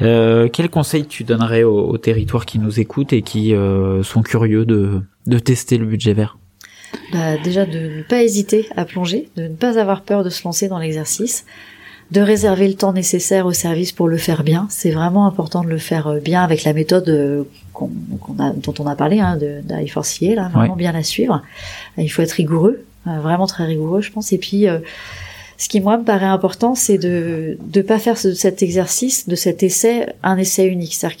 Euh, quel conseil tu donnerais aux, aux territoires qui nous écoutent et qui euh, sont curieux de, de tester le budget vert? Bah, déjà, de ne pas hésiter à plonger, de ne pas avoir peur de se lancer dans l'exercice, de réserver le temps nécessaire au service pour le faire bien. C'est vraiment important de le faire euh, bien avec la méthode euh, qu'on qu'on a, dont on a parlé, hein, de d'I4CA, là, vraiment bien la suivre. Il faut être rigoureux, euh, vraiment très rigoureux, je pense. Et puis, euh, ce qui moi me paraît important, c'est de de pas faire ce- cet exercice, de cet essai, un essai unique. C'est-à-dire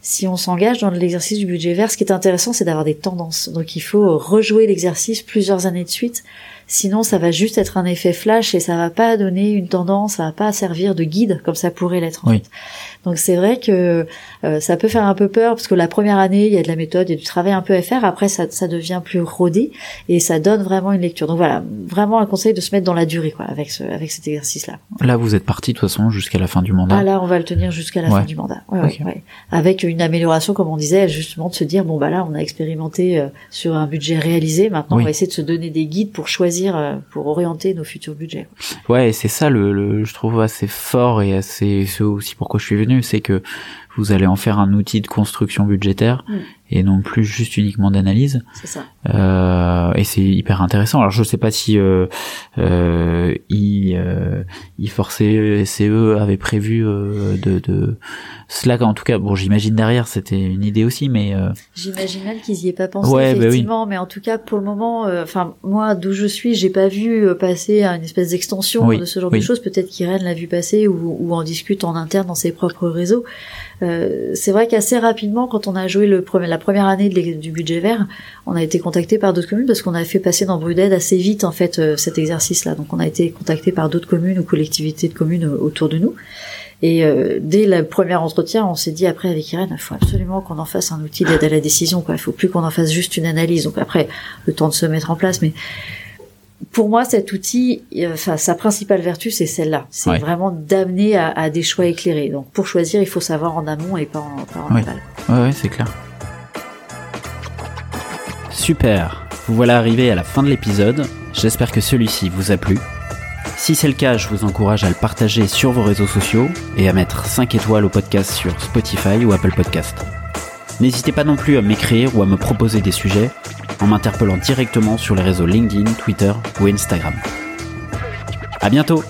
si on s'engage dans l'exercice du budget vert, ce qui est intéressant, c'est d'avoir des tendances. Donc il faut rejouer l'exercice plusieurs années de suite. Sinon, ça va juste être un effet flash et ça va pas donner une tendance, ça va pas servir de guide comme ça pourrait l'être. en Oui. fait. Donc c'est vrai que euh, ça peut faire un peu peur parce que la première année, il y a de la méthode, il y a du travail un peu à faire. Après, ça, ça devient plus rodé et ça donne vraiment une lecture. Donc voilà, vraiment un conseil de se mettre dans la durée quoi avec ce, avec cet exercice-là. Là, vous êtes parti de toute façon jusqu'à la fin du mandat. Ah là, on va le tenir jusqu'à la Ouais. fin du mandat. Ouais. Avec une amélioration, comme on disait, justement de se dire bon bah là, on a expérimenté euh, sur un budget réalisé. Maintenant, Oui. on va essayer de se donner des guides pour choisir, euh, pour orienter nos futurs budgets. Ouais, c'est ça le, le, je trouve assez fort et assez, c'est aussi pourquoi je suis venu, c'est que vous allez en faire un outil de construction budgétaire Mm. et non plus juste uniquement d'analyse. Euh, et c'est hyper intéressant. Alors je sais pas si euh, euh, I, euh, I4CE CE avait prévu euh, de, de cela. En tout cas, bon, j'imagine derrière c'était une idée aussi, mais euh, J'imagine même qu'ils y aient pas pensé Ouais, bah oui. effectivement, mais en tout cas pour le moment, enfin moi d'où je suis, j'ai pas vu passer à une espèce d'extension Oui, de ce genre oui. de choses. Peut-être qu'Irène l'a vu passer ou, ou en discute en interne dans ses propres réseaux. Euh, c'est vrai qu'assez rapidement, quand on a joué la première année du budget vert, on a été contacté par d'autres communes parce qu'on a fait passer dans Bruded assez vite en fait euh, cet exercice-là. Donc on a été contacté par d'autres communes ou collectivités de communes euh, autour de nous. Et dès le premier entretien, on s'est dit après avec Irène, il faut absolument qu'on en fasse un outil d'aide à la décision. Quoi. Il faut plus qu'on en fasse juste une analyse. Donc après, le temps de se mettre en place. Mais pour moi, cet outil, euh, enfin sa principale vertu, c'est celle-là. C'est Ouais. vraiment d'amener à, à des choix éclairés. Donc pour choisir, il faut savoir en amont et pas en, pas en Ouais. aval. ouais, ouais, c'est clair. Super. Vous voilà arrivé à la fin de l'épisode. J'espère que celui-ci vous a plu. Si c'est le cas, je vous encourage à le partager sur vos réseaux sociaux et à mettre 5 étoiles au podcast sur Spotify ou Apple Podcast. N'hésitez pas non plus à m'écrire ou à me proposer des sujets en m'interpellant directement sur les réseaux LinkedIn, Twitter ou Instagram. À bientôt